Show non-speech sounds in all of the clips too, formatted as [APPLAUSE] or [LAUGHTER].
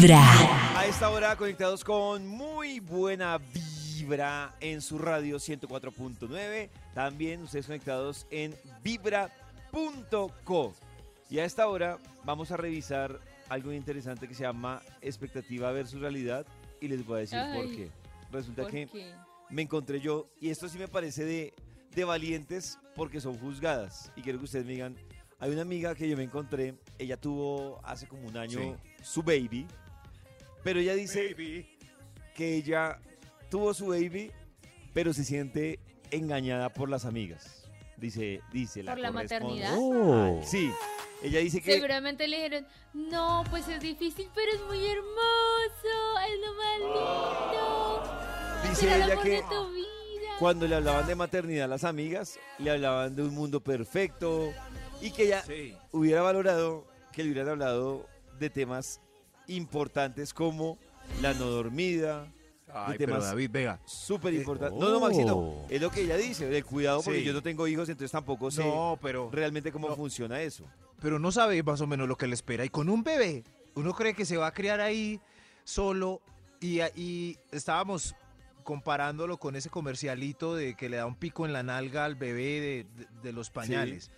Vibra. A esta hora conectados con muy buena vibra en su radio 104.9. También ustedes conectados en vibra.co. Y a esta hora vamos a revisar algo interesante que se llama expectativa versus realidad. Y les voy a decir por Ay, qué. Resulta ¿Por que qué? me encontré yo, y esto sí me parece de, de valientes porque son juzgadas. Y quiero que ustedes me digan, hay una amiga que yo me encontré, ella tuvo hace como un año su baby, pero ella dice que ella tuvo su baby, pero se siente engañada por las amigas. Dice, dice la ¿Por la maternidad? Oh. Sí, ella dice que... Seguramente le dijeron, no, pues es difícil, pero es muy hermoso, es lo más lindo. Dice será ella que cuando le hablaban de maternidad a las amigas, le hablaban de un mundo perfecto y que ella hubiera valorado que le hubieran hablado de temas importantes como la no dormida, Ay, de pero David, vega. súper importantes. oh. No, no, Maxito, es lo que ella dice, del cuidado, porque Sí. yo no tengo hijos, entonces tampoco sé No, pero, realmente cómo no. funciona eso. pero no sabe más o menos lo que le espera. Y con un bebé, uno cree que se va a criar ahí solo. Y, y estábamos comparándolo con ese comercialito de que le da un pico en la nalga al bebé de, de- de los pañales.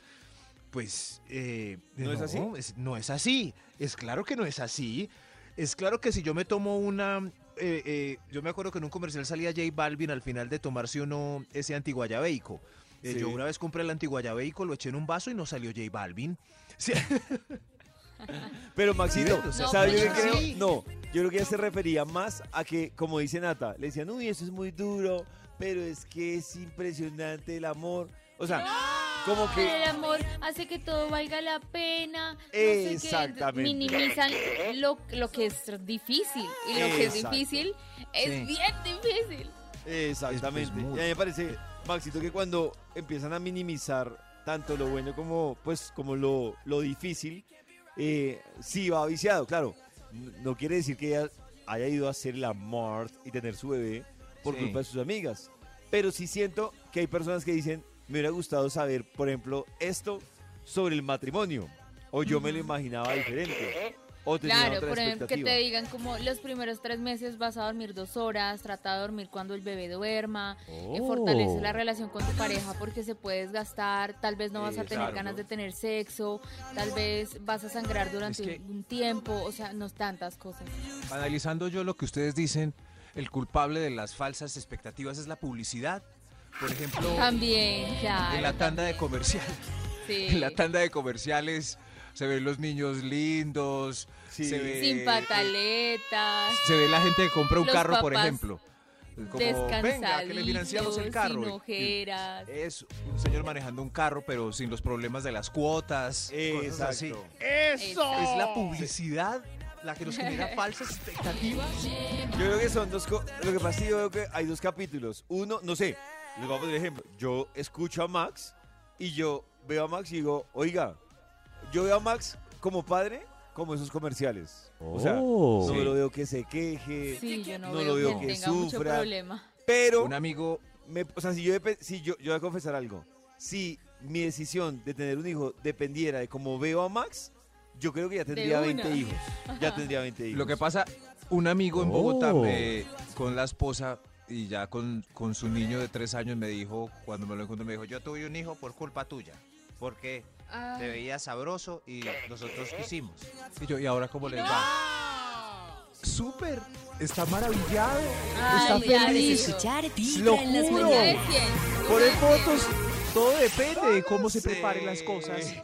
Pues eh, ¿No es así? es- no es así. Es claro que no es así. Es claro que si yo me tomo una... eh, eh, yo me acuerdo que en un comercial salía J Balvin al final de tomarse uno ese antiguayabeico. Eh, Sí. Yo una vez compré el antiguayabeico, lo eché en un vaso y no salió J Balvin. Sí, [LAUGHS] Pero Maxito, O sea, ¿sabe yo no, qué creo? sí. No, yo creo que ella se refería más a que, como dice Nata, le decían, uy, eso es muy duro, pero es que es impresionante el amor. O sea, como El que... amor hace que todo valga la pena. no sé qué. Exactamente. Minimizan lo, lo que es difícil. Y lo que es difícil es Sí. bien difícil. Exactamente. Muy- y a mí me parece, Maxito, que cuando empiezan a minimizar tanto lo bueno como, pues, como lo, lo difícil, eh, sí va viciado, claro. No quiere decir que ella haya ido a hacer el amor y tener su bebé por Sí. culpa de sus amigas. Pero sí siento que hay personas que dicen, me hubiera gustado saber, por ejemplo, esto sobre el matrimonio. O yo me lo imaginaba diferente. O tenía Claro, otra por ejemplo, que te digan como los primeros tres meses vas a dormir dos horas, trata de dormir cuando el bebé duerma, eh, Oh. fortalece la relación con tu pareja porque se puede desgastar, tal vez no vas a tener Exacto. ganas de tener sexo, tal vez vas a sangrar durante Es que- un tiempo, o sea, no tantas cosas. Analizando yo lo que ustedes dicen, el culpable de las falsas expectativas es la publicidad. Por ejemplo, También, claro. en la tanda de comercial. sí. [LAUGHS] En la tanda de comerciales se ven los niños lindos, Sí. se ve Sin pataletas. se ve la gente que compra un Los carro, por ejemplo. Como, venga, que le financiamos el carro. sin Y- ojeras. Es un señor manejando un carro, pero sin los problemas de las cuotas. cosas así. Exacto. Eso. Es la publicidad la que nos genera [LAUGHS] falsas expectativas. Yo creo que son dos Lo que pasa es que yo veo que hay dos capítulos. Uno, no sé, les voy a poner ejemplo. Yo escucho a Max y yo veo a Max y digo, oiga, yo veo a Max como padre, como esos comerciales. O sea, Oh. no Sí. lo veo que se queje, Sí, yo no, no veo, lo veo que que tenga mucho sufra. problema. pero, Un amigo me- o sea, si yo, si yo, yo voy a confesar algo. Si mi decisión de tener un hijo dependiera de cómo veo a Max, yo creo que ya tendría una. 20 hijos. Ya tendría 20 hijos. Lo que pasa, un amigo en Oh. Bogotá eh, con la esposa y ya con, con su niño de tres años me dijo, cuando me lo encontré, me dijo, yo tuve un hijo por culpa tuya, porque te veías sabroso y nosotros quisimos. Y yo, ¿y ahora cómo les va? Súper, está maravillado, está Ay, feliz. Escuchar Lo en las juro. Uno Por el fotos, todo depende de cómo se preparen las cosas.